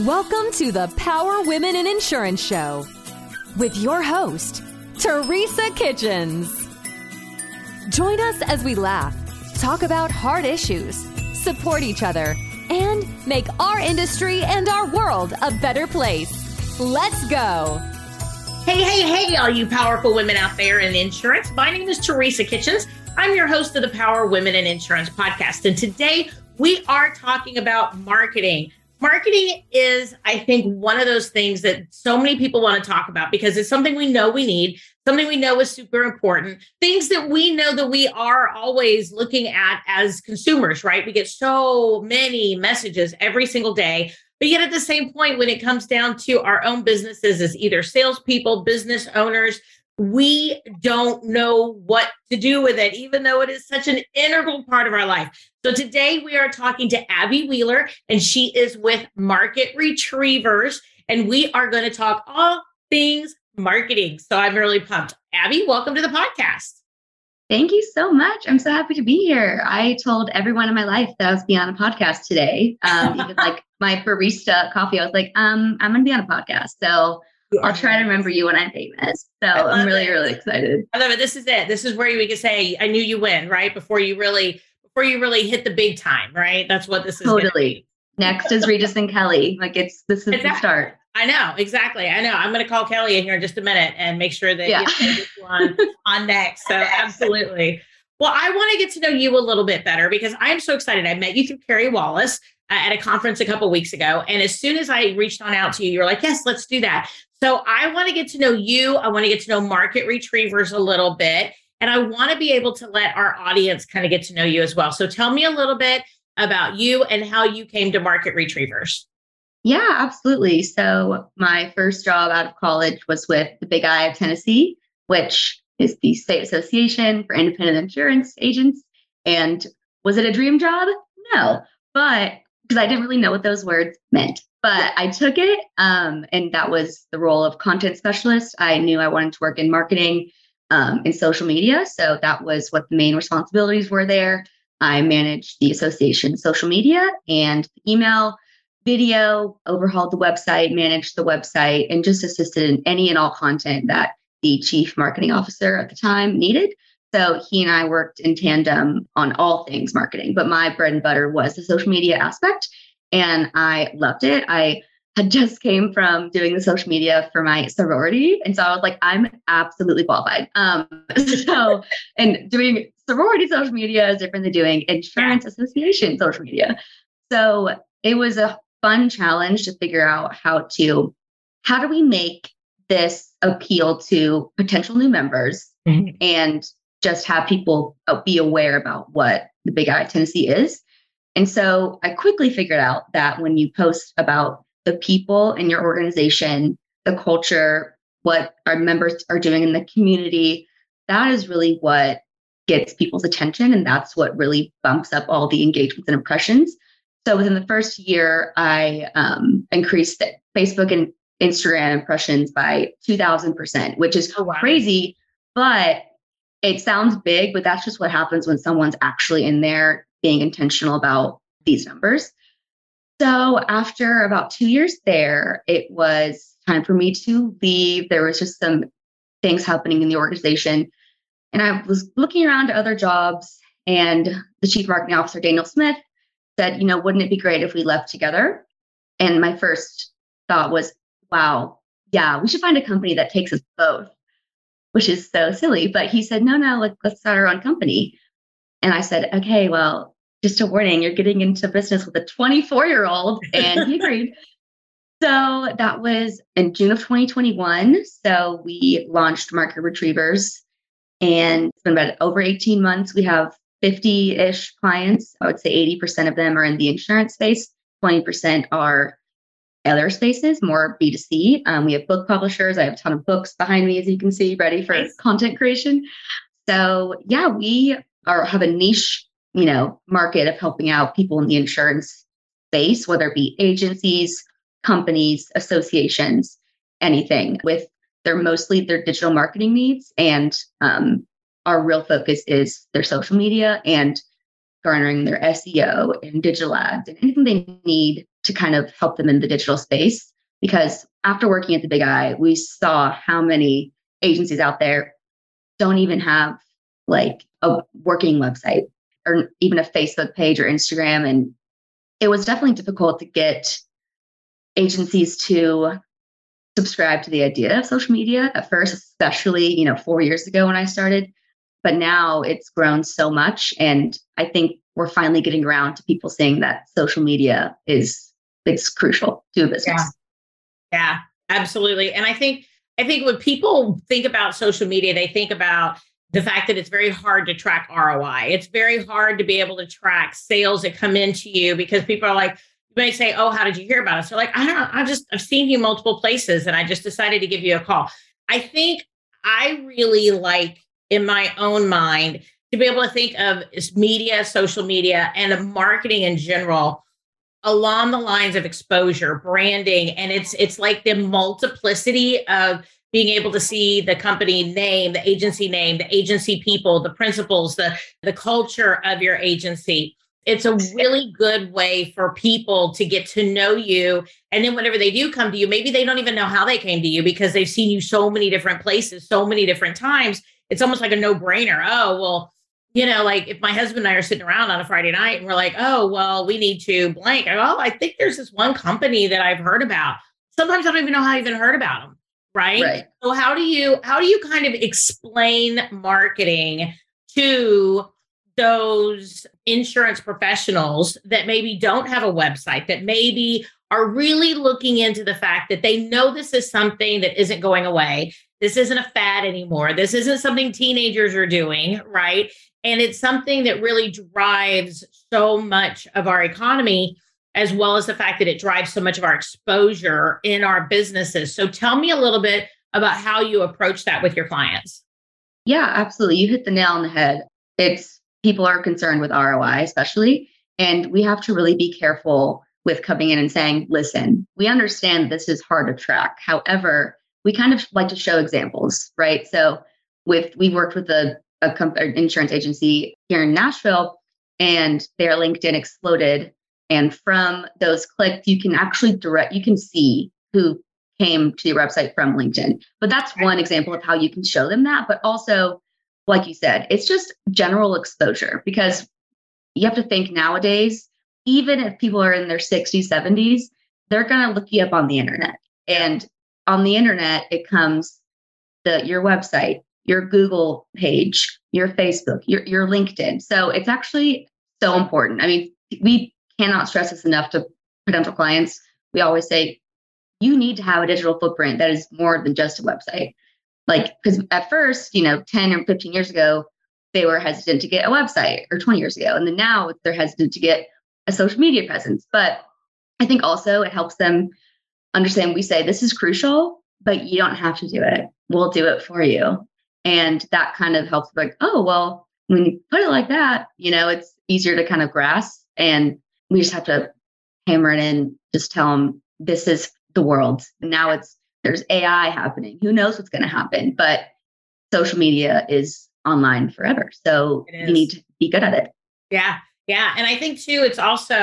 Welcome to the Power Women in Insurance Show with your host, Teresa Kitchens. Join us as we laugh, talk about hard issues, support each other, and make our industry and our world a better place. Let's go. Hey, hey, hey, all you powerful women out there in insurance. My name is Teresa Kitchens. I'm your host of the Power Women in Insurance podcast. And today we are talking about marketing. Marketing is, I think, one of those things that so many people want to talk about because it's something we know we need, something we know is super important, things that we know that we are always looking at as consumers, right? We get so many messages every single day. But yet, at the same point, when it comes down to our own businesses as either salespeople, business owners, we don't know what to do with it, even though it is such an integral part of our life. So today we are talking to Abby Wheeler, and she is with Market Retrievers, and we are going to talk all things marketing. So I'm really pumped. Abby, welcome to the podcast. Thank you so much. I'm so happy to be here. I told everyone in my life that I was be on a podcast today. Um, even like my barista coffee, I was like, um, I'm going to be on a podcast. So I'll try to remember you when I'm famous. So I'm really, it. really excited. I love it. This is it. This is where we can say, I knew you win, right? Before you really, before you really hit the big time, right? That's what this is. Totally. Next is Regis and Kelly. Like it's, this is exactly. the start. I know exactly. I know. I'm going to call Kelly in here in just a minute and make sure that yeah. you on on next. So absolutely. Well, I want to get to know you a little bit better because I'm so excited. I met you through Carrie Wallace uh, at a conference a couple weeks ago, and as soon as I reached on out to you, you were like, "Yes, let's do that." So I want to get to know you. I want to get to know Market Retrievers a little bit. And I want to be able to let our audience kind of get to know you as well. So tell me a little bit about you and how you came to Market Retrievers. Yeah, absolutely. So my first job out of college was with the Big I of Tennessee, which is the state association for independent insurance agents. And was it a dream job? No, but because I didn't really know what those words meant but I took it. Um, and that was the role of content specialist. I knew I wanted to work in marketing um, in social media. So that was what the main responsibilities were there. I managed the association social media and email, video, overhauled the website, managed the website, and just assisted in any and all content that the chief marketing officer at the time needed. So he and I worked in tandem on all things marketing, but my bread and butter was the social media aspect and I loved it. I had just came from doing the social media for my sorority. And so I was like, I'm absolutely qualified. Um, so, and doing sorority social media is different than doing insurance association social media. So it was a fun challenge to figure out how to, how do we make this appeal to potential new members mm-hmm. and just have people be aware about what the Big I Tennessee is and so I quickly figured out that when you post about the people in your organization, the culture, what our members are doing in the community, that is really what gets people's attention. And that's what really bumps up all the engagements and impressions. So within the first year, I um, increased Facebook and Instagram impressions by 2000%, which is oh, wow. crazy. But it sounds big, but that's just what happens when someone's actually in there being intentional about these numbers. So after about two years there, it was time for me to leave. There was just some things happening in the organization. And I was looking around at other jobs, and the chief marketing officer, Daniel Smith, said, you know, wouldn't it be great if we left together? And my first thought was, wow, yeah, we should find a company that takes us both, which is so silly. But he said, no, no, let, let's start our own company. And I said, okay, well, just a warning, you're getting into business with a 24 year old. And he agreed. so that was in June of 2021. So we launched Market Retrievers and it's been about over 18 months. We have 50 ish clients. I would say 80% of them are in the insurance space, 20% are other spaces, more B2C. Um, we have book publishers. I have a ton of books behind me, as you can see, ready for nice. content creation. So, yeah, we are have a niche you know, market of helping out people in the insurance space, whether it be agencies, companies, associations, anything with their mostly their digital marketing needs. And um, our real focus is their social media and garnering their SEO and digital ads and anything they need to kind of help them in the digital space. Because after working at the Big I, we saw how many agencies out there don't even have like a working website or even a Facebook page or Instagram. And it was definitely difficult to get agencies to subscribe to the idea of social media at first, especially, you know, four years ago when I started. But now it's grown so much. And I think we're finally getting around to people saying that social media is it's crucial to a business. Yeah. yeah, absolutely. And I think I think when people think about social media, they think about the fact that it's very hard to track ROI. It's very hard to be able to track sales that come into you because people are like, you may say, Oh, how did you hear about us? So like, I don't know, I just I've seen you multiple places and I just decided to give you a call. I think I really like in my own mind to be able to think of media, social media, and marketing in general along the lines of exposure, branding, and it's it's like the multiplicity of being able to see the company name, the agency name, the agency people, the principles, the the culture of your agency. It's a really good way for people to get to know you. And then whenever they do come to you, maybe they don't even know how they came to you because they've seen you so many different places, so many different times. It's almost like a no-brainer. Oh, well, you know, like if my husband and I are sitting around on a Friday night and we're like, oh, well, we need to blank. Oh, I think there's this one company that I've heard about. Sometimes I don't even know how I even heard about them. Right? right. So how do you how do you kind of explain marketing to those insurance professionals that maybe don't have a website, that maybe are really looking into the fact that they know this is something that isn't going away. This isn't a fad anymore. This isn't something teenagers are doing, right? And it's something that really drives so much of our economy, as well as the fact that it drives so much of our exposure in our businesses. So tell me a little bit about how you approach that with your clients. Yeah, absolutely. You hit the nail on the head. It's people are concerned with ROI, especially. And we have to really be careful with coming in and saying, listen, we understand this is hard to track. However, we kind of like to show examples, right? So with we worked with a a comp- insurance agency here in Nashville, and their LinkedIn exploded. And from those clicks, you can actually direct, you can see who came to your website from LinkedIn. But that's one example of how you can show them that. But also, like you said, it's just general exposure because you have to think nowadays, even if people are in their 60s, 70s, they're going to look you up on the internet. And on the internet, it comes the your website, your Google page, your Facebook, your, your LinkedIn. So it's actually so important. I mean, we cannot stress this enough to potential clients. We always say, you need to have a digital footprint that is more than just a website. Like, because at first, you know, 10 or 15 years ago, they were hesitant to get a website or 20 years ago. And then now they're hesitant to get a social media presence. But I think also it helps them understand we say this is crucial, but you don't have to do it. We'll do it for you. And that kind of helps like, oh, well, when you put it like that, you know, it's easier to kind of grasp. And we just have to hammer it in, just tell them this is the world. Now it's there's AI happening. Who knows what's going to happen? But social media is online forever. So you need to be good at it. Yeah. Yeah. And I think too, it's also,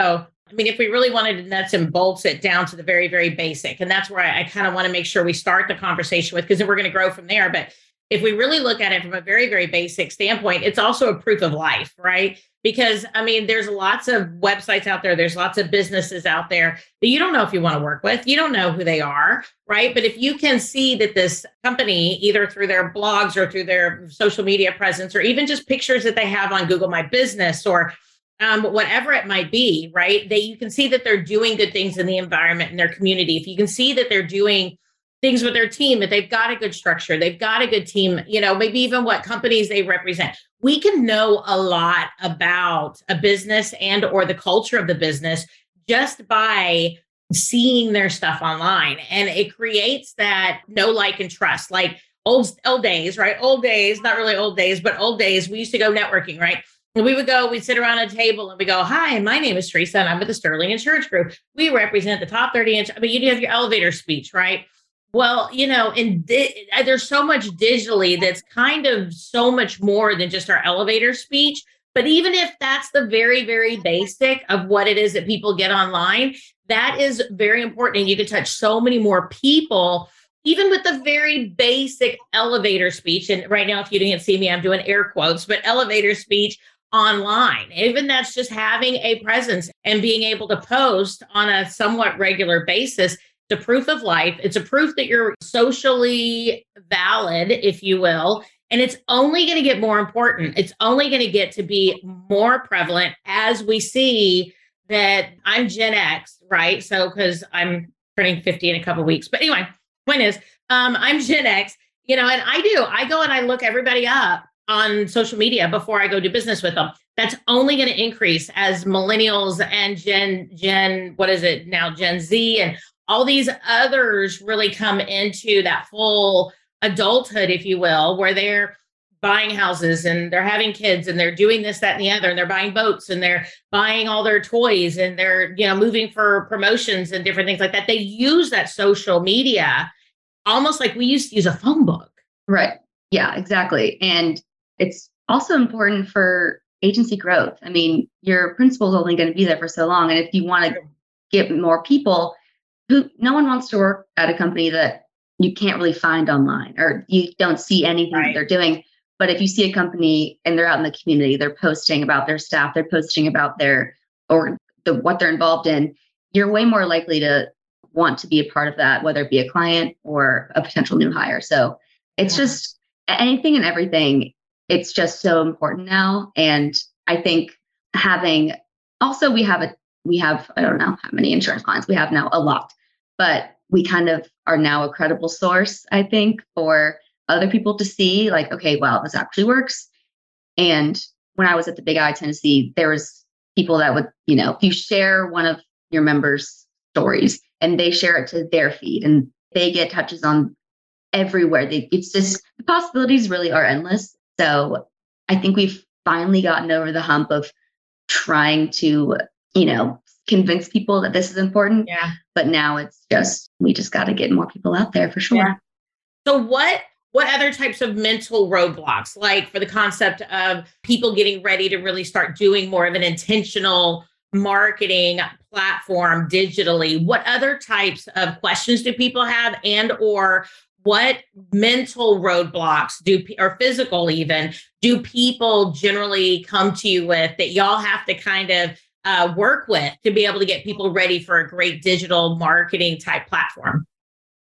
I mean, if we really wanted to nuts and bolts it down to the very, very basic, and that's where I, I kind of want to make sure we start the conversation with, because then we're going to grow from there. But if we really look at it from a very, very basic standpoint, it's also a proof of life, right? Because I mean, there's lots of websites out there, there's lots of businesses out there that you don't know if you want to work with, you don't know who they are, right? But if you can see that this company, either through their blogs or through their social media presence, or even just pictures that they have on Google My Business or um, whatever it might be, right? That you can see that they're doing good things in the environment in their community. If you can see that they're doing things with their team that they've got a good structure they've got a good team you know maybe even what companies they represent we can know a lot about a business and or the culture of the business just by seeing their stuff online and it creates that no like and trust like old old days right old days not really old days but old days we used to go networking right and we would go, we'd sit around a table and we go, Hi, my name is Teresa and I'm with the Sterling Insurance Group. We represent the top 30 inch. I mean, you have your elevator speech, right? Well, you know, and di- there's so much digitally that's kind of so much more than just our elevator speech. But even if that's the very, very basic of what it is that people get online, that is very important. And you can touch so many more people, even with the very basic elevator speech. And right now, if you didn't see me, I'm doing air quotes, but elevator speech online. Even that's just having a presence and being able to post on a somewhat regular basis. The proof of life. It's a proof that you're socially valid, if you will. And it's only going to get more important. It's only going to get to be more prevalent as we see that I'm Gen X, right? So, because I'm turning 50 in a couple weeks. But anyway, point is, um, I'm Gen X, you know, and I do. I go and I look everybody up on social media before I go do business with them. That's only going to increase as millennials and Gen Gen what is it now Gen Z and all these others really come into that full adulthood if you will where they're buying houses and they're having kids and they're doing this that and the other and they're buying boats and they're buying all their toys and they're you know moving for promotions and different things like that they use that social media almost like we used to use a phone book right yeah exactly and it's also important for agency growth. I mean, your principal is only going to be there for so long. And if you want to get more people who no one wants to work at a company that you can't really find online or you don't see anything right. that they're doing. But if you see a company and they're out in the community, they're posting about their staff, they're posting about their or the what they're involved in, you're way more likely to want to be a part of that, whether it be a client or a potential new hire. So it's yeah. just anything and everything it's just so important now. And I think having also we have a we have I don't know how many insurance clients we have now, a lot, but we kind of are now a credible source, I think, for other people to see, like, okay, well, this actually works. And when I was at the Big I Tennessee, there was people that would, you know, if you share one of your members' stories and they share it to their feed and they get touches on everywhere. They, it's just the possibilities really are endless. So I think we've finally gotten over the hump of trying to, you know, convince people that this is important. Yeah. But now it's just we just got to get more people out there for sure. Yeah. So what what other types of mental roadblocks like for the concept of people getting ready to really start doing more of an intentional marketing platform digitally what other types of questions do people have and or what mental roadblocks do or physical even do people generally come to you with that y'all have to kind of uh, work with to be able to get people ready for a great digital marketing type platform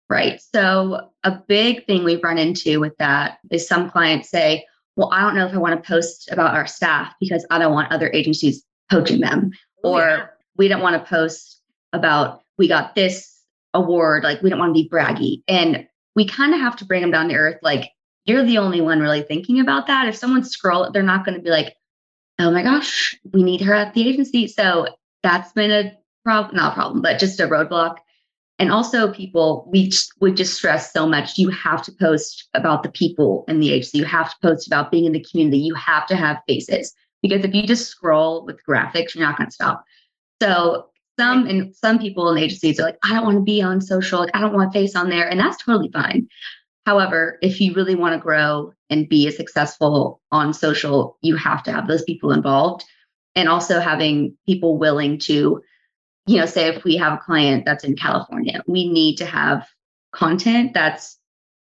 right so a big thing we've run into with that is some clients say well i don't know if i want to post about our staff because i don't want other agencies poaching them oh, or yeah. we don't want to post about we got this award like we don't want to be braggy and we kind of have to bring them down to earth. Like, you're the only one really thinking about that. If someone scroll they're not going to be like, oh my gosh, we need her at the agency. So that's been a problem, not a problem, but just a roadblock. And also, people, we just, we just stress so much. You have to post about the people in the agency. You have to post about being in the community. You have to have faces because if you just scroll with graphics, you're not going to stop. So some and some people in agencies are like, I don't want to be on social, like, I don't want face on there, and that's totally fine. However, if you really want to grow and be as successful on social, you have to have those people involved, and also having people willing to, you know, say if we have a client that's in California, we need to have content that's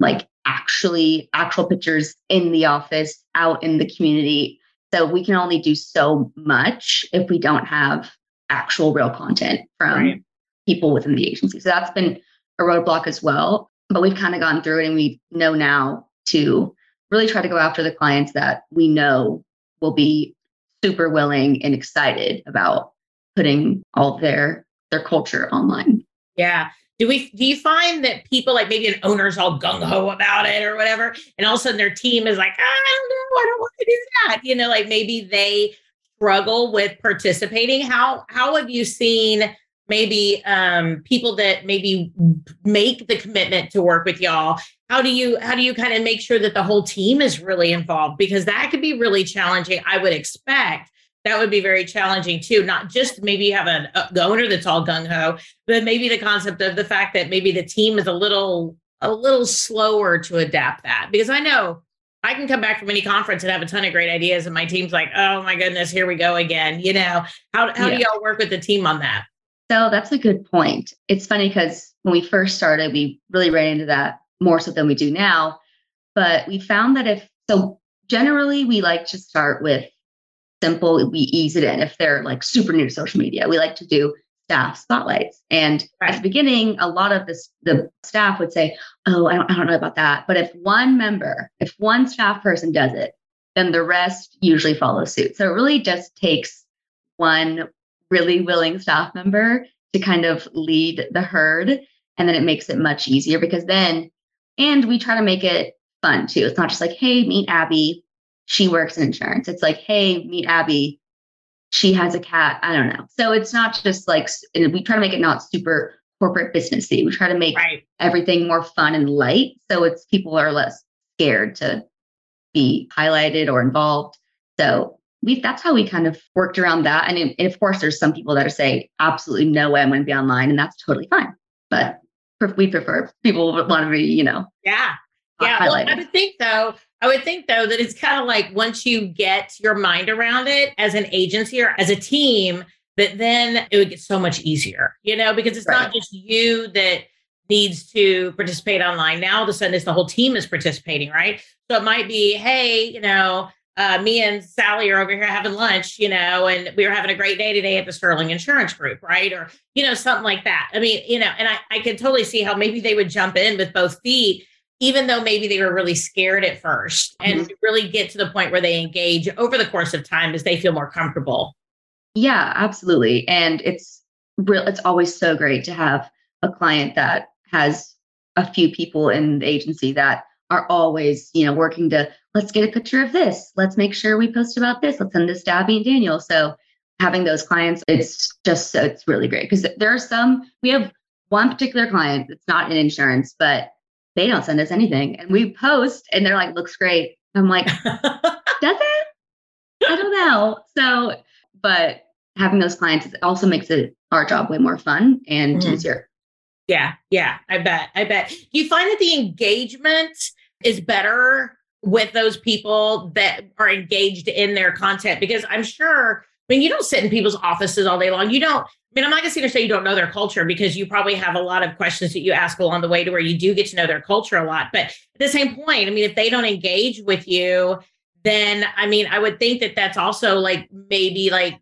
like actually actual pictures in the office, out in the community. So we can only do so much if we don't have actual real content from right. people within the agency. So that's been a roadblock as well. But we've kind of gone through it and we know now to really try to go after the clients that we know will be super willing and excited about putting all their their culture online. Yeah. Do we do you find that people like maybe an owner's all gung ho about it or whatever, and all of a sudden their team is like, I don't know, I don't want to do that. You know, like maybe they struggle with participating how how have you seen maybe um, people that maybe make the commitment to work with y'all how do you how do you kind of make sure that the whole team is really involved because that could be really challenging i would expect that would be very challenging too not just maybe you have an a owner that's all gung-ho but maybe the concept of the fact that maybe the team is a little a little slower to adapt that because i know I can come back from any conference and have a ton of great ideas, and my team's like, oh my goodness, here we go again. You know, how, how yeah. do y'all work with the team on that? So that's a good point. It's funny because when we first started, we really ran into that more so than we do now. But we found that if so, generally we like to start with simple, we ease it in. If they're like super new to social media, we like to do staff spotlights. And right. at the beginning, a lot of this the staff would say, "Oh, I don't, I don't know about that." But if one member, if one staff person does it, then the rest usually follow suit. So it really just takes one really willing staff member to kind of lead the herd, and then it makes it much easier because then, and we try to make it fun too. It's not just like, "Hey, meet Abby." She works in insurance. It's like, hey, meet Abby she has a cat. I don't know. So it's not just like and we try to make it not super corporate businessy. We try to make right. everything more fun and light, so it's people are less scared to be highlighted or involved. So we that's how we kind of worked around that. And, and of course, there's some people that are saying absolutely no way I'm going to be online, and that's totally fine. But we prefer people want to be, you know, yeah, yeah. Well, I would think though I would think though that it's kind of like once you get your mind around it as an agency or as a team, that then it would get so much easier, you know, because it's right. not just you that needs to participate online. Now all of a sudden it's the whole team is participating, right? So it might be, hey, you know, uh, me and Sally are over here having lunch, you know, and we were having a great day today at the Sterling Insurance Group, right? Or, you know, something like that. I mean, you know, and I, I can totally see how maybe they would jump in with both feet even though maybe they were really scared at 1st and mm-hmm. really get to the point where they engage over the course of time as they feel more comfortable. Yeah, absolutely. And it's real it's always so great to have a client that has a few people in the agency that are always, you know, working to let's get a picture of this. Let's make sure we post about this. Let's send this to Abby and Daniel. So having those clients, it's just it's really great because there are some we have one particular client that's not in insurance, but they don't send us anything. And we post and they're like, looks great. I'm like, does it? I don't know. So, but having those clients also makes it our job way more fun and mm-hmm. easier. Yeah, yeah, I bet. I bet. You find that the engagement is better with those people that are engaged in their content? Because I'm sure, I mean, you don't sit in people's offices all day long. You don't, I mean, I'm not going to say you don't know their culture because you probably have a lot of questions that you ask along the way to where you do get to know their culture a lot. But at the same point, I mean, if they don't engage with you, then I mean, I would think that that's also like maybe like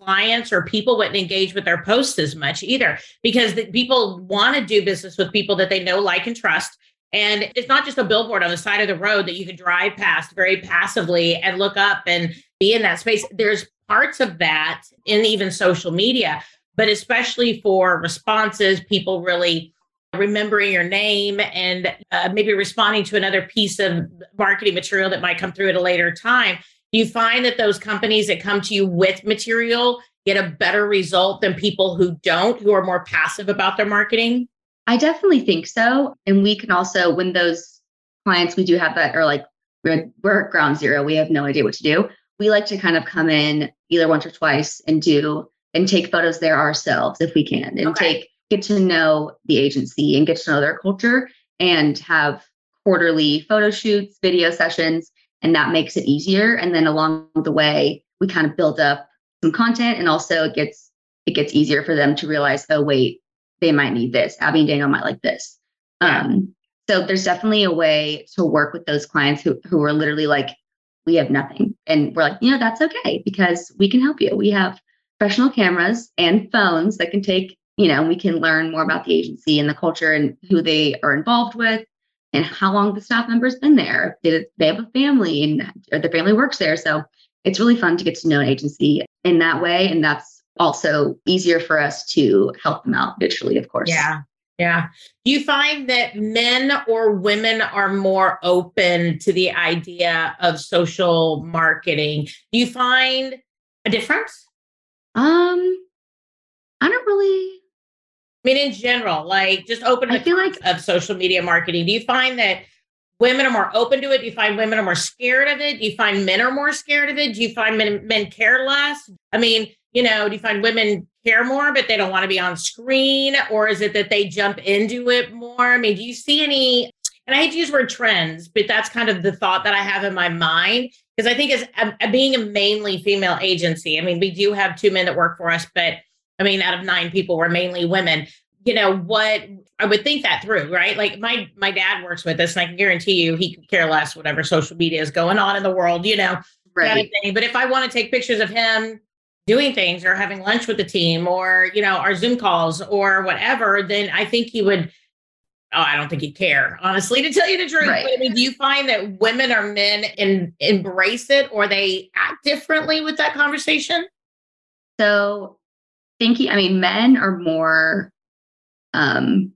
clients or people wouldn't engage with their posts as much either because the, people want to do business with people that they know, like, and trust. And it's not just a billboard on the side of the road that you can drive past very passively and look up and be in that space. There's parts of that in even social media but especially for responses, people really remembering your name and uh, maybe responding to another piece of marketing material that might come through at a later time. Do you find that those companies that come to you with material get a better result than people who don't, who are more passive about their marketing? I definitely think so. And we can also, when those clients we do have that are like, we're, we're at ground zero, we have no idea what to do. We like to kind of come in either once or twice and do and take photos there ourselves if we can and okay. take get to know the agency and get to know their culture and have quarterly photo shoots, video sessions, and that makes it easier. And then along the way, we kind of build up some content and also it gets it gets easier for them to realize, oh wait, they might need this. Abby and Daniel might like this. Um, so there's definitely a way to work with those clients who who are literally like, we have nothing. And we're like, you know, that's okay because we can help you. We have professional cameras and phones that can take, you know, we can learn more about the agency and the culture and who they are involved with and how long the staff member's been there. Did they have a family and the family works there? So it's really fun to get to know an agency in that way. And that's also easier for us to help them out digitally, of course. Yeah. Yeah. Do you find that men or women are more open to the idea of social marketing? Do you find a difference? Um, I don't really. I mean, in general, like just open. I feel like of social media marketing. Do you find that women are more open to it? Do you find women are more scared of it? Do you find men are more scared of it? Do you find men men care less? I mean, you know, do you find women care more, but they don't want to be on screen, or is it that they jump into it more? I mean, do you see any and I hate to use the word trends, but that's kind of the thought that I have in my mind. Because I think as uh, being a mainly female agency, I mean, we do have two men that work for us, but I mean, out of nine people, we're mainly women. You know what? I would think that through, right? Like my my dad works with us, and I can guarantee you, he could care less whatever social media is going on in the world. You know, right. kind of thing. But if I want to take pictures of him doing things or having lunch with the team or you know our zoom calls or whatever then i think he would oh i don't think he'd care honestly to tell you the truth Right. but i mean do you find that women or men in, embrace it or they act differently with that conversation So thinking, I mean, men are more um,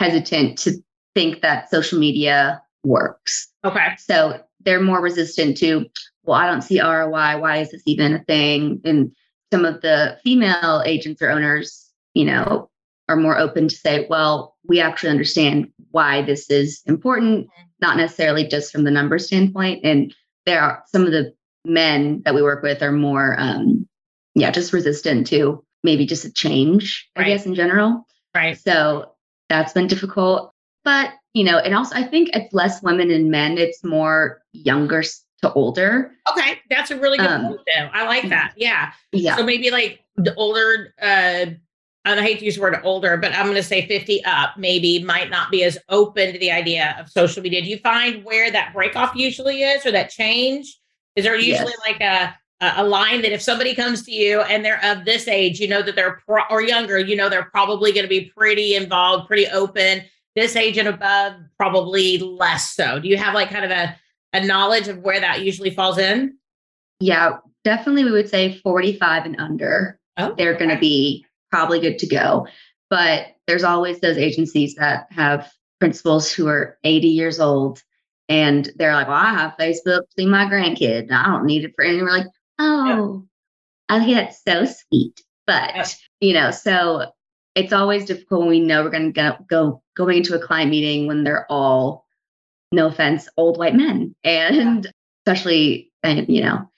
hesitant to think that social media works. okay So they're more resistant to, well, I don't see ROI. Why is this even a thing? And some of the female agents or owners, you know, are more open to say, well, we actually understand why this is important, not necessarily just from the number standpoint. And there are some of the men that we work with are more, um, yeah, just resistant to maybe just a change, I Right. guess, in general. right So that's been difficult. But, you know, and also I think it's less women and men, it's more younger to older. okay that's a really good Um, point though i like that yeah Yeah. So maybe like the older, uh, and I hate to use the word older, but I'm going to say 50 up, maybe might not be as open to the idea of social media. Do you find where that break off usually is or that change? Is there usually Yes. like a, a a line that if somebody comes to you and they're of this age, you know that they're pro- or younger, you know they're probably going to be pretty involved, pretty open. This age and above, probably less so. Do you have like kind of a a knowledge of where that usually falls in? yeah, definitely we would say 45 and under. Oh, They're going to be probably good to go. But there's always those agencies that have principals who are 80 years old and they're like, well, I have Facebook to see my grandkid. and I don't need it for anything. We're like, oh, I think that's so sweet. But, Yeah. you know, so it's always difficult when we know we're going to go, go going into a client meeting when they're all, no offense, old white men. And especially, and, you know,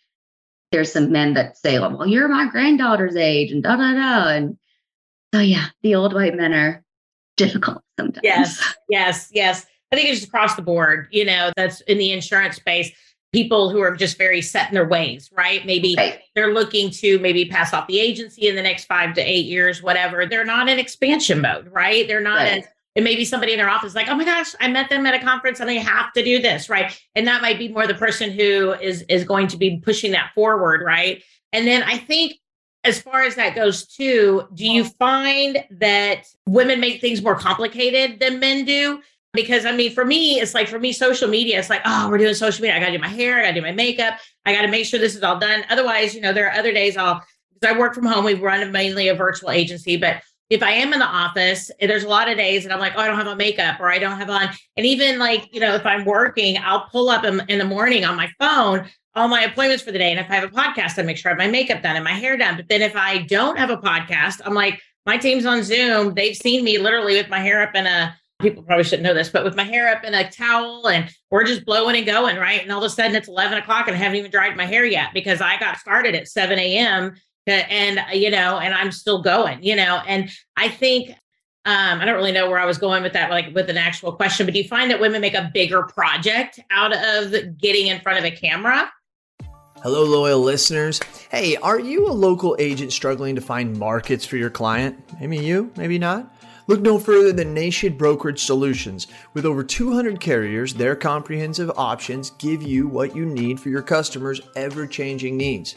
there's some men that say, well, you're my granddaughter's age and da da da. And so, yeah, the old white men are difficult sometimes. Yes, yes, yes. I think it's just across the board, you know, that's in the insurance space. People who are just very set in their ways, right? Maybe Right. they're looking to maybe pass off the agency in the next five to eight years, whatever. They're not in expansion mode, right? They're not Right. In, and maybe somebody in their office like, oh my gosh, I met them at a conference and they have to do this, right? And that might be more the person who is is going to be pushing that forward, right? And then I think as far as that goes too, do you find that women make things more complicated than men do? Because I mean, for me, it's like for me, social media, it's like, oh, we're doing social media. I gotta do my hair, I gotta do my makeup, I gotta make sure this is all done. Otherwise, you know, there are other days I'll because I work from home, we run mainly a virtual agency, but if I am in the office, eh, there's a lot of days that I'm like, oh, I don't have on makeup or I don't have on. And even like, you know, if I'm working, I'll pull up in, in the morning on my phone all my appointments for the day. And if I have a podcast, I make sure I have my makeup done and my hair done. But then if I don't have a podcast, I'm like, my team's on Zoom. They've seen me literally with my hair up in a, people probably shouldn't know this, but with my hair up in a towel and we're just blowing and going, right? And all of a sudden it's 11 o'clock and I haven't even dried my hair yet because I got started at 7 a.m. And, you know, and I'm still going, you know, and I think um, I don't really know where I was going with that, like with an actual question, but do you find that women make a bigger project out of getting in front of a camera? Hello, loyal listeners. Hey, are you a local agent struggling to find markets for your client? Maybe you, maybe not. Look no further than Nation Brokerage Solutions. With over 200 carriers, their comprehensive options give you what you need for your customers' ever changing needs.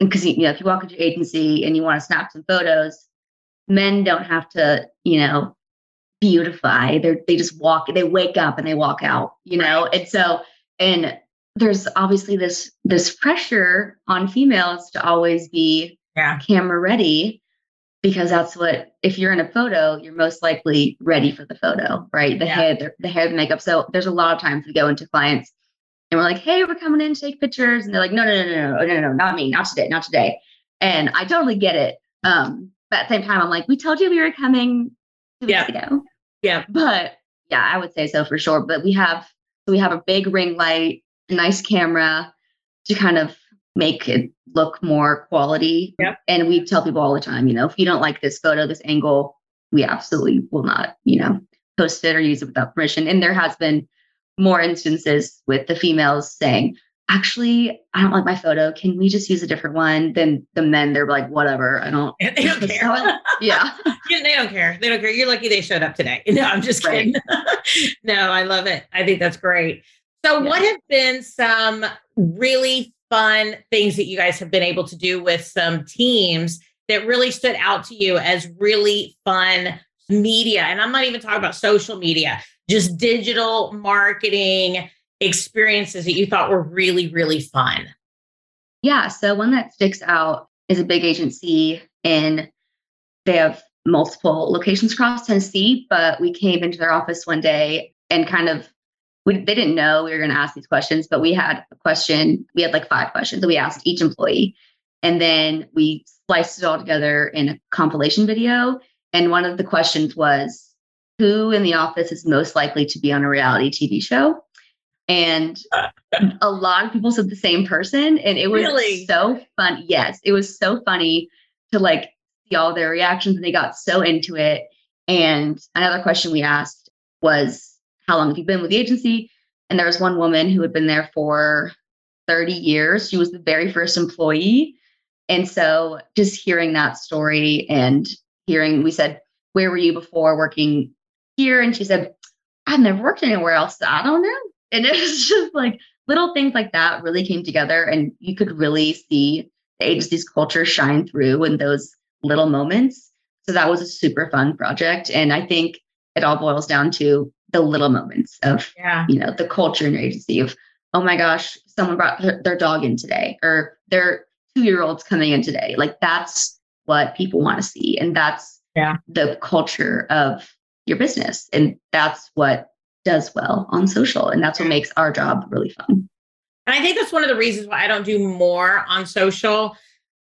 Because you know, if you walk into your agency and you want to snap some photos, men don't have to, you know, beautify. They they just walk. They wake up and they walk out. You know, and so and there's obviously this this pressure on females to always be Yeah. camera ready because that's what if you're in a photo you're most likely ready for the photo right the Yeah. hair the, the hair the makeup so there's a lot of times we go into clients and we're like, hey, we're coming in to take pictures. And they're like, no, no, no, no, no, no, no, not me, not today, not today. And I totally get it. Um, but at the same time, I'm like, we told you we were coming two Yeah. weeks ago. Yeah. But yeah, I would say so for sure. But we have so we have a big ring light, a nice camera to kind of make it look more quality. Yep. And we tell people all the time, you know, if you don't like this photo, this angle, we absolutely will not, you know, post it or use it without permission. And there has been more instances with the females saying, actually, I don't like my photo. Can we just use a different one? Then the men, they're like, whatever. I don't. they don't So, care. yeah. Yeah, they don't care. They don't care. You're lucky they showed up today. No, I'm just Right. kidding. no, I love it. I think that's great. So, Yeah. what have been some really fun things that you guys have been able to do with some teams that really stood out to you as really fun media? And I'm not even talking about social media, just digital marketing experiences that you thought were really, really fun. Yeah. So one that sticks out is a big agency and they have multiple locations across Tennessee, but we came into their office one day and kind of we, they didn't know we were going to ask these questions, but we had a question. We had like five questions that we asked each employee. And then we spliced it all together in a compilation video. And one of the questions was who in the office is most likely to be on a reality TV show? And a lot of people said the same person. And it was Really? so fun. Yes, it was so funny to like see all their reactions and they got so into it. And another question we asked was, How long have you been with the agency? And there was one woman who had been there for 30 years. She was the very first employee. And so just hearing that story and hearing, we said, Where were you before working here? And she said, I've never worked anywhere else. I don't know. And it was just like little things like that really came together. And you could really see the agency's culture shine through in those little moments. So that was a super fun project. And I think it all boils down to the little moments of Yeah. you know the culture in your agency of oh my gosh someone brought their, their dog in today or their two year olds coming in today like that's what people want to see and that's Yeah. the culture of your business and that's what does well on social and that's what makes our job really fun And I think that's one of the reasons why I don't do more on social.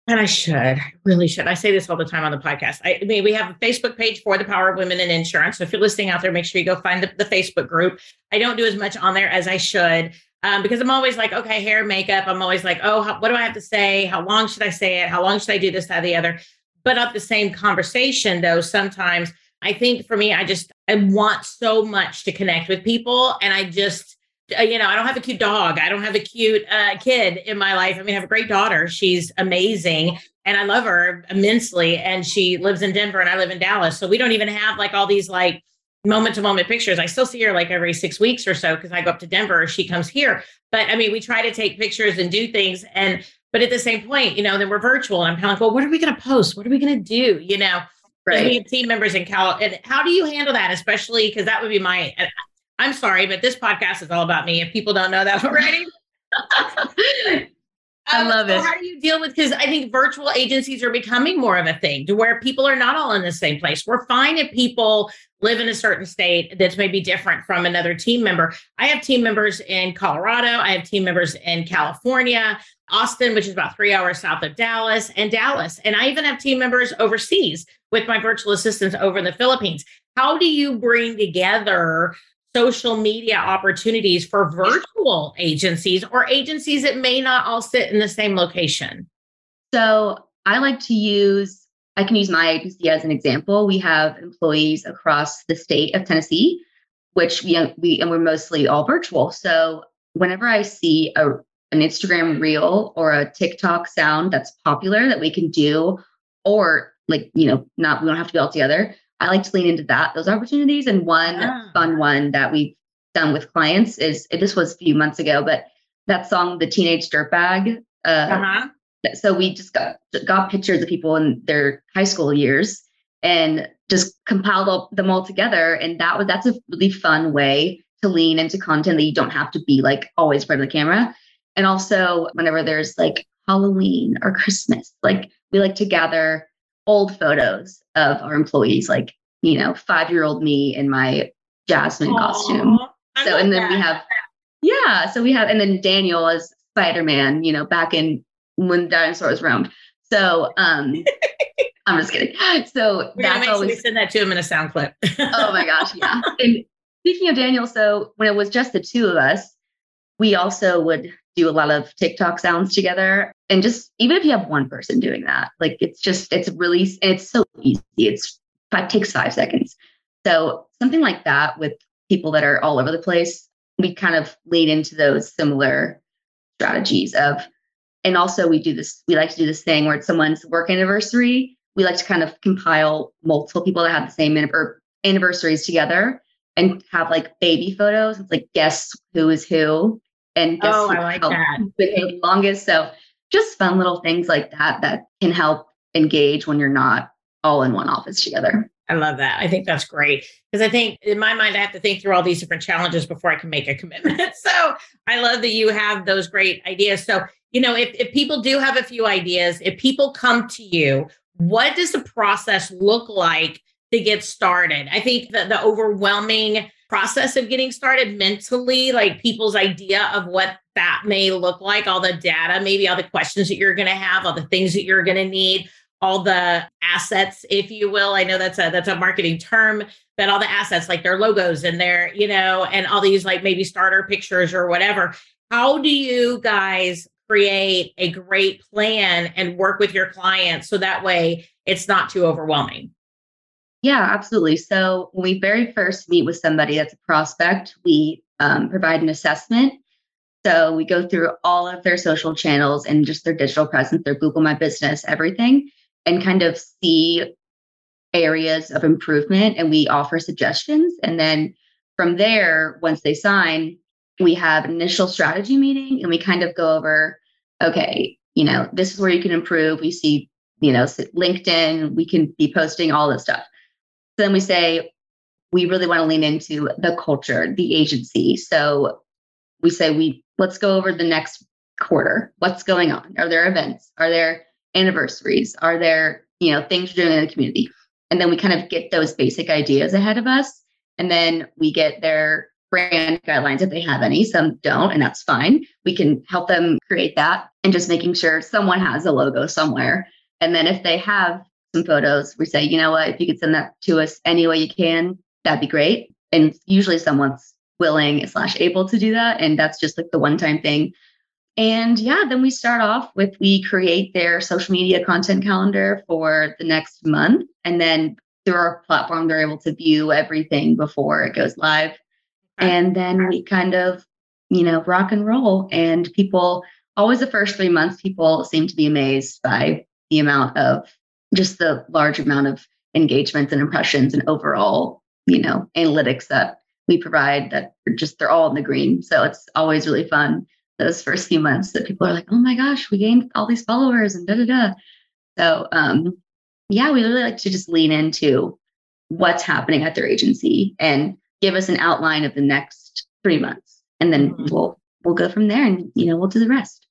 And I should, I really should. I say this all the time on the podcast. I, I mean, we have a Facebook page for the Power of Women in Insurance. So if you're listening out there, make sure you go find the, the Facebook group. I don't do as much on there as I should um, because I'm always like, okay, hair, makeup. I'm always like, oh, how, what do I have to say? How long should I say it? How long should I do this, that, the other? But at the same conversation, though, sometimes I think for me, I just I want so much to connect with people, and I just uh, you know, I don't have a cute dog. I don't have a cute uh, kid in my life. I mean, I have a great daughter. She's amazing and I love her immensely. And she lives in Denver and I live in Dallas. So we don't even have like all these like moment to moment pictures. I still see her like every six weeks or so because I go up to Denver she comes here. But I mean, we try to take pictures and do things. And, but at the same point, you know, then we're virtual and I'm kind of like, well, what are we going to post? What are we going to do? You know, we have team members in Cal. And how do you handle that? Especially because that would be my, I'm sorry, but this podcast is all about me. If people don't know that already. I Um, love so it. How do you deal with because I think virtual agencies are becoming more of a thing to where people are not all in the same place. We're fine if people live in a certain state that's maybe different from another team member. I have team members in Colorado, I have team members in California, Austin, which is about three hours south of Dallas, and Dallas. And I even have team members overseas with my virtual assistants over in the Philippines. How do you bring together social media opportunities for virtual agencies or agencies that may not all sit in the same location? So I like to use, I can use my agency as an example. We have employees across the state of Tennessee, which we, we and we're mostly all virtual. So whenever I see a, an Instagram reel or a TikTok sound that's popular that we can do, or like, you know, not, we don't have to be all together. I like to lean into that, those opportunities. And one Ah. fun one that we've done with clients is, this was a few months ago, but that song, The Teenage Dirtbag, uh, Uh-huh. so we just got got pictures of people in their high school years and just compiled all, them all together and that was that's a really fun way to lean into content that you don't have to be like always in front of the camera and also whenever there's like halloween or christmas like we like to gather old photos of our employees like you know five year old me in my jasmine costume I so and then we have Yeah. So we have, and then Daniel is Spider Man, you know, back in when dinosaurs roamed. So um I'm just kidding. So We're that's always sure send that to him in a sound clip. oh my gosh, yeah. And speaking of Daniel, so when it was just the two of us, we also would do a lot of TikTok sounds together. And just even if you have one person doing that, like it's just it's really it's so easy. It's it takes five seconds. So something like that with people that are all over the place, we kind of lean into those similar strategies of and also we do this we like to do this thing where it's someone's work anniversary we like to kind of compile multiple people that have the same anniversaries together and have like baby photos it's like guess who is who and guess oh, I like that. the longest so just fun little things like that that can help engage when you're not all in one office together I love that. I think that's great because I think in my mind, I have to think through all these different challenges before I can make a commitment. so I love that you have those great ideas. So, you know, if, if people do have a few ideas, if people come to you, what does the process look like to get started? I think that the overwhelming process of getting started mentally, like people's idea of what that may look like, all the data, maybe all the questions that you're going to have, all the things that you're going to need all the assets if you will. I know that's a that's a marketing term but all the assets like their logos and their you know and all these like maybe starter pictures or whatever. How do you guys create a great plan and work with your clients so that way it's not too overwhelming yeah absolutely so when we very first meet with somebody that's a prospect we um, provide an assessment so we go through all of their social channels and just their digital presence, their Google My Business, everything and kind of see areas of improvement and we offer suggestions. And then from there, once they sign, we have an initial strategy meeting and we kind of go over, okay, you know, this is where you can improve. We see, you know, LinkedIn, we can be posting all this stuff. So then we say, we really want to lean into the culture, the agency. So we say, we let's go over the next quarter. What's going on? Are there events? Are there anniversaries? Are there, you know, things you're doing in the community? And then we kind of get those basic ideas ahead of us. And then we get their brand guidelines if they have any. Some don't, and that's fine. We can help them create that and just making sure someone has a logo somewhere. And then if they have some photos, we say, you know what, if you could send that to us any way you can, that'd be great. And usually someone's willing slash able to do that. And that's just like the one time thing. And yeah, then we start off with we create their social media content calendar for the next month. And then through our platform, they're able to view everything before it goes live. And then we kind of, you know, rock and roll. And people, always the first three months, people seem to be amazed by the amount of just the large amount of engagements and impressions and overall, you know, analytics that we provide that are just, they're all in the green. So it's always really fun those first few months that people are like, oh my gosh, we gained all these followers and da da da. So, um, yeah, we really like to just lean into what's happening at their agency and give us an outline of the next three months, and then mm-hmm. we'll we'll go from there, and you know we'll do the rest.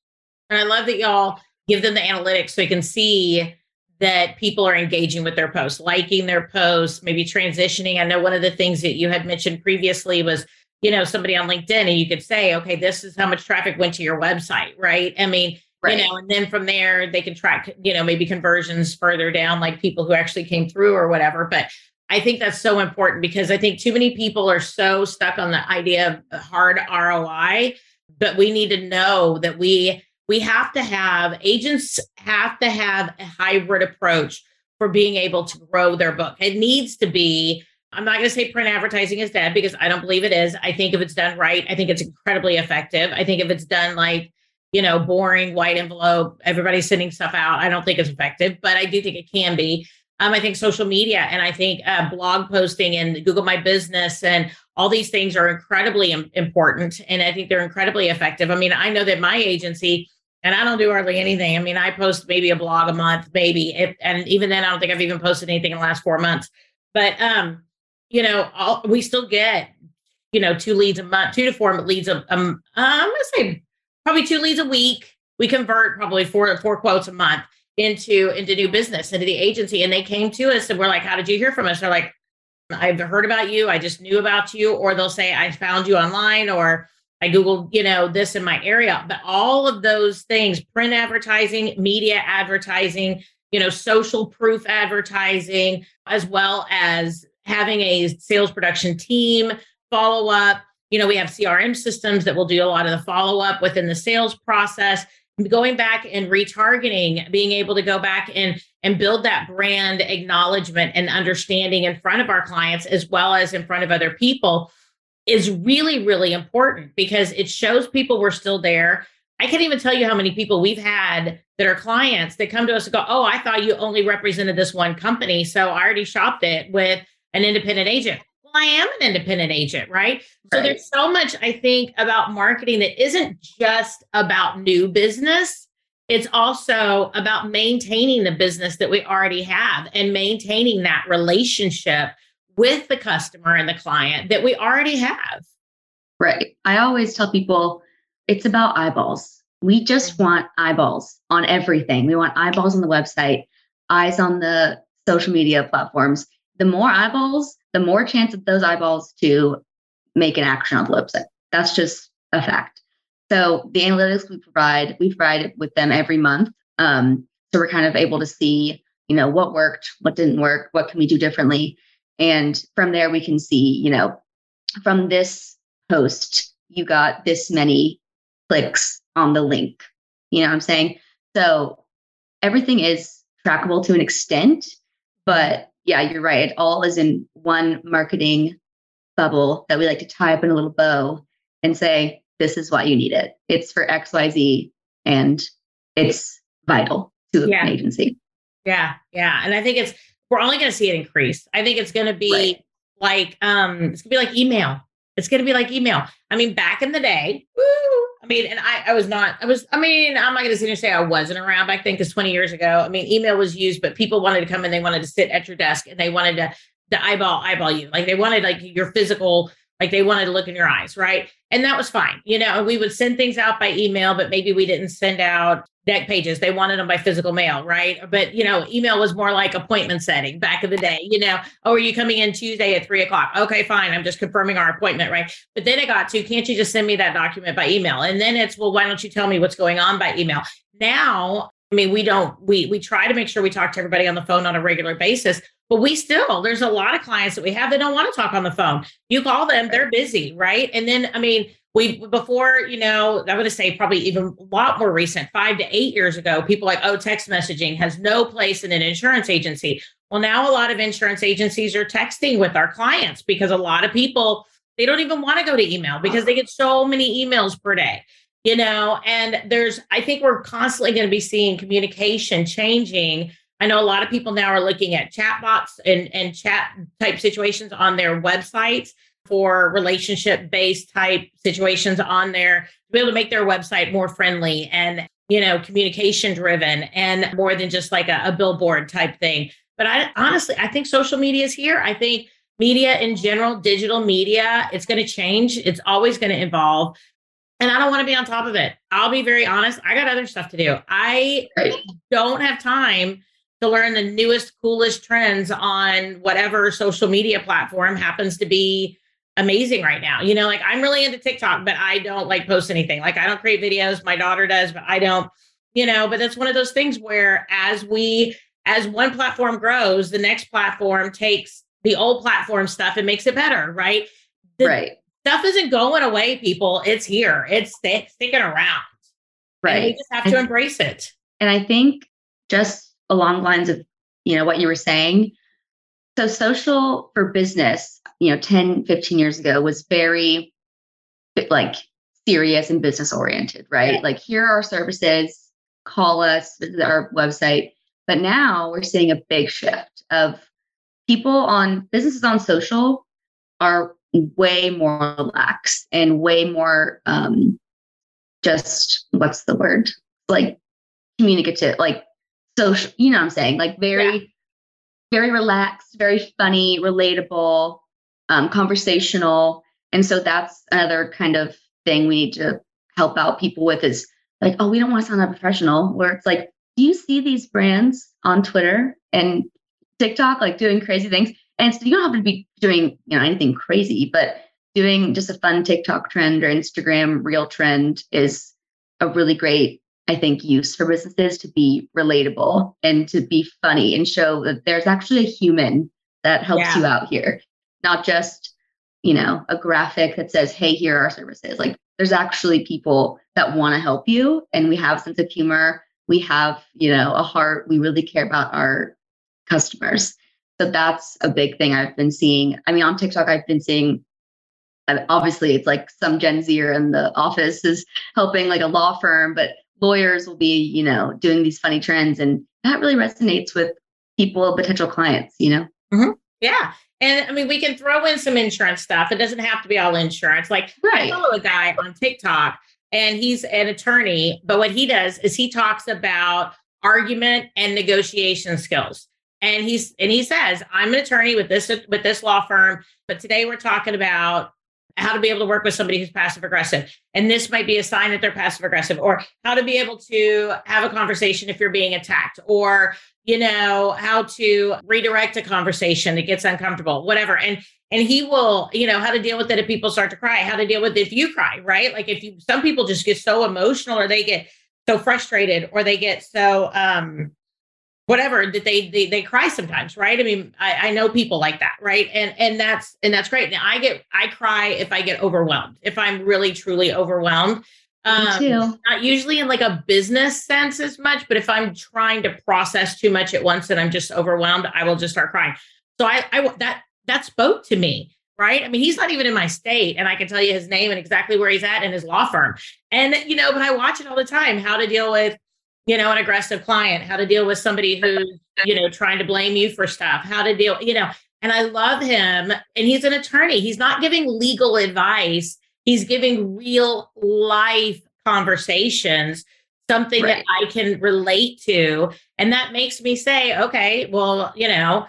And I love that y'all give them the analytics so they can see that people are engaging with their posts, liking their posts, maybe transitioning. I know one of the things that you had mentioned previously was you know somebody on linkedin and you could say okay this is how much traffic went to your website right i mean right. you know and then from there they can track you know maybe conversions further down like people who actually came through or whatever but i think that's so important because i think too many people are so stuck on the idea of hard roi but we need to know that we we have to have agents have to have a hybrid approach for being able to grow their book it needs to be I'm not going to say print advertising is dead because I don't believe it is. I think if it's done right, I think it's incredibly effective. I think if it's done like, you know, boring white envelope, everybody's sending stuff out, I don't think it's effective, but I do think it can be. Um, I think social media and I think uh, blog posting and Google My Business and all these things are incredibly Im- important. And I think they're incredibly effective. I mean, I know that my agency, and I don't do hardly anything. I mean, I post maybe a blog a month, maybe. If, and even then, I don't think I've even posted anything in the last four months. But um, you know, all, we still get, you know, two leads a month, two to four leads a, um, I'm gonna say probably two leads a week. We convert probably four four quotes a month into into new business into the agency, and they came to us and we're like, "How did you hear from us?" They're like, "I've heard about you. I just knew about you," or they'll say, "I found you online," or I Googled, you know, this in my area, but all of those things, print advertising, media advertising, you know, social proof advertising, as well as having a sales production team, follow up. You know, we have CRM systems that will do a lot of the follow up within the sales process. Going back and retargeting, being able to go back and and build that brand acknowledgement and understanding in front of our clients as well as in front of other people is really really important because it shows people we're still there. I can't even tell you how many people we've had that are clients that come to us and go, "Oh, I thought you only represented this one company, so I already shopped it with an independent agent." Well, I am an independent agent, right? right? So there's so much I think about marketing that isn't just about new business. It's also about maintaining the business that we already have and maintaining that relationship with the customer and the client that we already have. Right. I always tell people it's about eyeballs. We just mm-hmm. want eyeballs on everything. We want eyeballs on the website, eyes on the social media platforms. The more eyeballs, the more chance of those eyeballs to make an action on the website. That's just a fact. So the analytics we provide, we provide it with them every month. Um, so we're kind of able to see, you know, what worked, what didn't work, what can we do differently. And from there, we can see, you know, from this post, you got this many clicks on the link. You know what I'm saying? So everything is trackable to an extent, but yeah, you're right. It all is in one marketing bubble that we like to tie up in a little bow and say, this is why you need it. It's for XYZ and it's vital to yeah. an agency. Yeah. Yeah. And I think it's, we're only going to see it increase. I think it's going to be right. like, um, it's going to be like email. It's going to be like email. I mean, back in the day, woo, I mean, and I, I was not, I was, I mean, I'm not going to sit here and say I wasn't around back then because 20 years ago, I mean, email was used, but people wanted to come and they wanted to sit at your desk and they wanted to, to eyeball, eyeball you. Like they wanted like your physical, like they wanted to look in your eyes. Right. And that was fine. You know, we would send things out by email, but maybe we didn't send out dec pages. They wanted them by physical mail, right? But you know, email was more like appointment setting back in the day. You know, oh, are you coming in Tuesday at three o'clock? Okay, fine. I'm just confirming our appointment, right? But then it got to, can't you just send me that document by email? And then it's, well, why don't you tell me what's going on by email? Now, I mean, we don't, we we try to make sure we talk to everybody on the phone on a regular basis. But we still, there's a lot of clients that we have that don't want to talk on the phone. You call them, they're busy, right? And then, I mean, we before you know i'm going to say probably even a lot more recent five to eight years ago people like oh text messaging has no place in an insurance agency. Well now a lot of insurance agencies are texting with our clients because a lot of people they don't even want to go to email because they get so many emails per day you know? And there's i think we're constantly going to be seeing communication changing. I know a lot of people now are looking at chat bots and, and chat type situations on their websites for relationship based type situations on there to be able to make their website more friendly and you know communication driven and more than just like a, a billboard type thing. But i honestly i think social media is here. I think media in general digital media it's going to change. It's always going to evolve. And i don't want to be on top of it. I'll be very honest. I got other stuff to do. I don't have time to learn the newest coolest trends on whatever social media platform happens to be amazing right now. You know, like I'm really into TikTok, but I don't like post anything. Like I don't create videos. My daughter does, but I don't, you know, but that's one of those things where as we, as one platform grows, the next platform takes the old platform stuff and makes it better, right? The right. Stuff isn't going away, people. It's here. It's st- sticking around. Right. And we just have to embrace it. And I think just along the lines of, you know, what you were saying, so social for business, you know, 10, 15 years ago was very like serious and business oriented, right? Yeah. Like here are our services, call us, visit our website. But now we're seeing a big shift of people on businesses on social are way more lax and way more um just what's the word? Like communicative, like social, you know what I'm saying? Like very yeah very relaxed, very funny, relatable, um, conversational. And so that's another kind of thing we need to help out people with is like, oh, we don't want to sound that professional. Where it's like, do you see these brands on Twitter and TikTok like doing crazy things? And so you don't have to be doing, you know, anything crazy, but doing just a fun TikTok trend or Instagram reel trend is a really great, I think, use for businesses to be relatable and to be funny and show that there's actually a human that helps yeah. you out here, not just, you know, a graphic that says, hey, here are our services. Like there's actually people that want to help you and we have a sense of humor. We have, you know, a heart. We really care about our customers. So that's a big thing I've been seeing. I mean, on TikTok, I've been seeing uh, obviously it's like some Gen Zer in the office is helping like a law firm, but lawyers will be, you know, doing these funny trends. And that really resonates with people, potential clients, you know? Mm-hmm. Yeah. And I mean, we can throw in some insurance stuff. It doesn't have to be all insurance. Like right. I follow a guy on TikTok and he's an attorney, but what he does is he talks about argument and negotiation skills and he's and he says i'm an attorney with this with this law firm but today we're talking about how to be able to work with somebody who's passive aggressive. And this might be a sign that they're passive aggressive or how to be able to have a conversation if you're being attacked or you know how to redirect a conversation that gets uncomfortable whatever. And and he will you know how to deal with it if people start to cry how to deal with it if you cry right? Like if you some people just get so emotional or they get so frustrated or they get so um whatever that they, they they cry sometimes right? I mean I, I know people like that right? And and that's and that's great. Now i get i cry if i get overwhelmed if i'm really truly overwhelmed. Um, not usually in like a business sense as much but if i'm trying to process too much at once and i'm just overwhelmed i will just start crying. So i i that that spoke to me right? I mean he's not even in my state and i can tell you his name and exactly where he's at in his law firm. And you know but i watch it all the time how to deal with you know, an aggressive client, how to deal with somebody who's, you know, trying to blame you for stuff, how to deal, you know, and I love him. And he's an attorney. He's not giving legal advice, he's giving real life conversations, something right. that I can relate to. And that makes me say, okay, well, you know,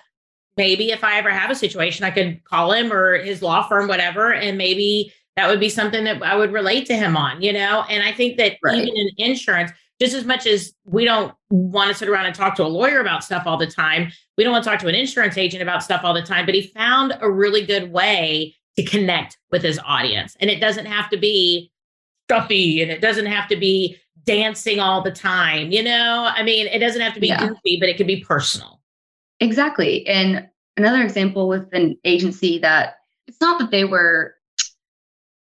maybe if I ever have a situation, I could call him or his law firm, whatever, and maybe that would be something that I would relate to him on, you know? And I think that right. even in insurance, just as much as we don't want to sit around and talk to a lawyer about stuff all the time, we don't want to talk to an insurance agent about stuff all the time. But he found a really good way to connect with his audience. And it doesn't have to be stuffy and it doesn't have to be dancing all the time. You know, I mean, it doesn't have to be yeah. goofy, but it can be personal. Exactly. And another example with an agency that it's not that they were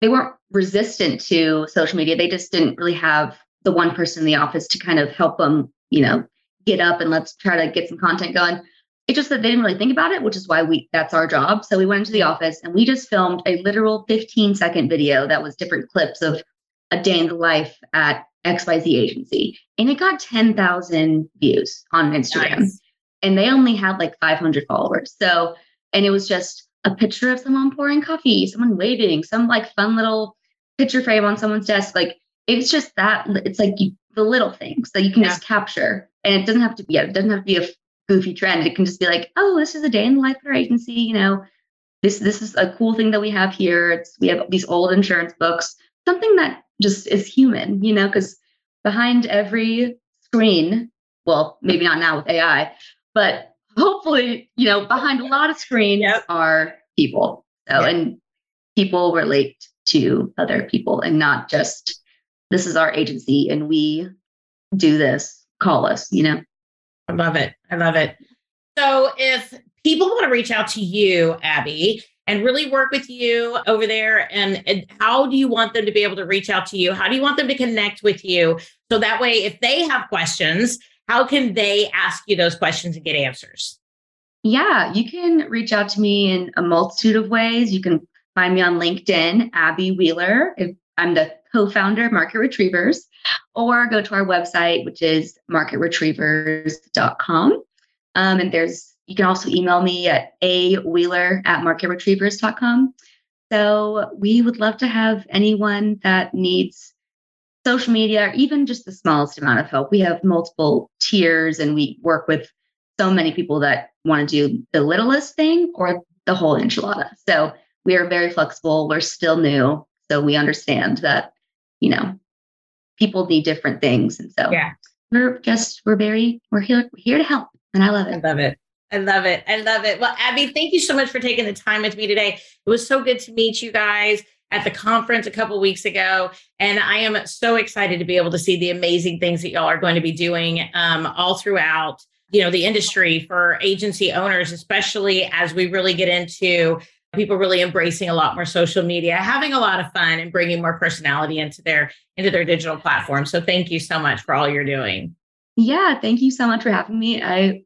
they weren't resistant to social media. They just didn't really have the one person in the office to kind of help them, you know, get up and let's try to get some content going. It's just that they didn't really think about it, which is why we that's our job. So we went into the office and we just filmed a literal 15 second video that was different clips of a day in the life at XYZ agency. And it got 10,000 views on Instagram. Nice. And they only had like 500 followers. So, and it was just a picture of someone pouring coffee, someone waving, some like fun little picture frame on someone's desk. Like it's just that it's like you, the little things that you can yeah. just capture and it doesn't have to be it doesn't have to be a goofy trend it can just be like oh this is a day in the life of our agency you know this this is a cool thing that we have here it's we have these old insurance books something that just is human you know because behind every screen well maybe not now with ai but hopefully you know behind a lot of screens yep. are people so yep. and people relate to other people and not just this is our agency and we do this, call us, you know? I love it. I love it. So if people want to reach out to you, Abby, and really work with you over there, and, and how do you want them to be able to reach out to you? How do you want them to connect with you? So that way, if they have questions, how can they ask you those questions and get answers? Yeah, you can reach out to me in a multitude of ways. You can find me on LinkedIn, Abby Wheeler. If I'm the co-founder of Market Retrievers, or go to our website, which is marketretrievers.com. Um, and there's you can also email me at a wheeler at marketretrievers.com. So we would love to have anyone that needs social media or even just the smallest amount of help. We have multiple tiers and we work with so many people that want to do the littlest thing or the whole enchilada. So we are very flexible. We're still new. So we understand that, you know, people need different things. And so yeah. we're just, we're very, we're here, we're here to help. And I love it. I love it. I love it. I love it. Well, Abby, thank you so much for taking the time with me today. It was so good to meet you guys at the conference a couple weeks ago. And I am so excited to be able to see the amazing things that y'all are going to be doing um, all throughout, you know, the industry for agency owners, especially as we really get into people really embracing a lot more social media, having a lot of fun and bringing more personality into their into their digital platform. So thank you so much for all you're doing. Yeah, thank you so much for having me. I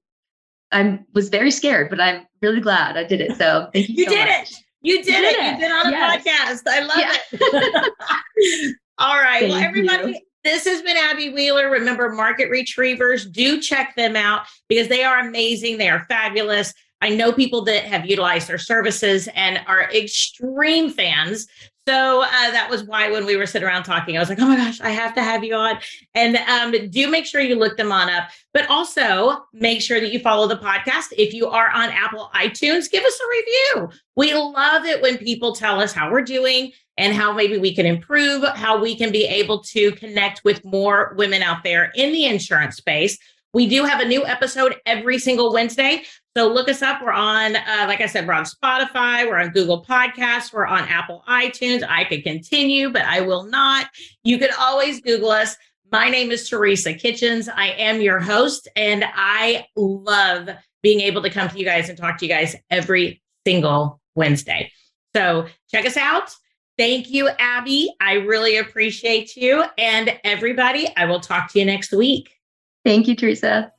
I was very scared, but I'm really glad I did it. So thank you. You so did much. it. You did, did it. it. You've been on a Yes. podcast. I love Yeah. it. All right. well, everybody, you. this has been Abby Wheeler. Remember, Market Retrievers, do check them out because they are amazing. They are fabulous. I know people that have utilized their services and are extreme fans. So uh, that was why when we were sitting around talking, I was like, oh my gosh, I have to have you on. And um, do make sure you look them on up, but also make sure that you follow the podcast. If you are on Apple iTunes, give us a review. We love it when people tell us how we're doing and how maybe we can improve, how we can be able to connect with more women out there in the insurance space. We do have a new episode every single Wednesday. So look us up. We're on, uh, like I said, we're on Spotify, we're on Google Podcasts, we're on Apple iTunes. I could continue, but I will not. You can always Google us. My name is Teresa Kitchens. I am your host, and I love being able to come to you guys and talk to you guys every single Wednesday. So check us out. Thank you, Abby. I really appreciate you. And everybody, I will talk to you next week. Thank you, Teresa.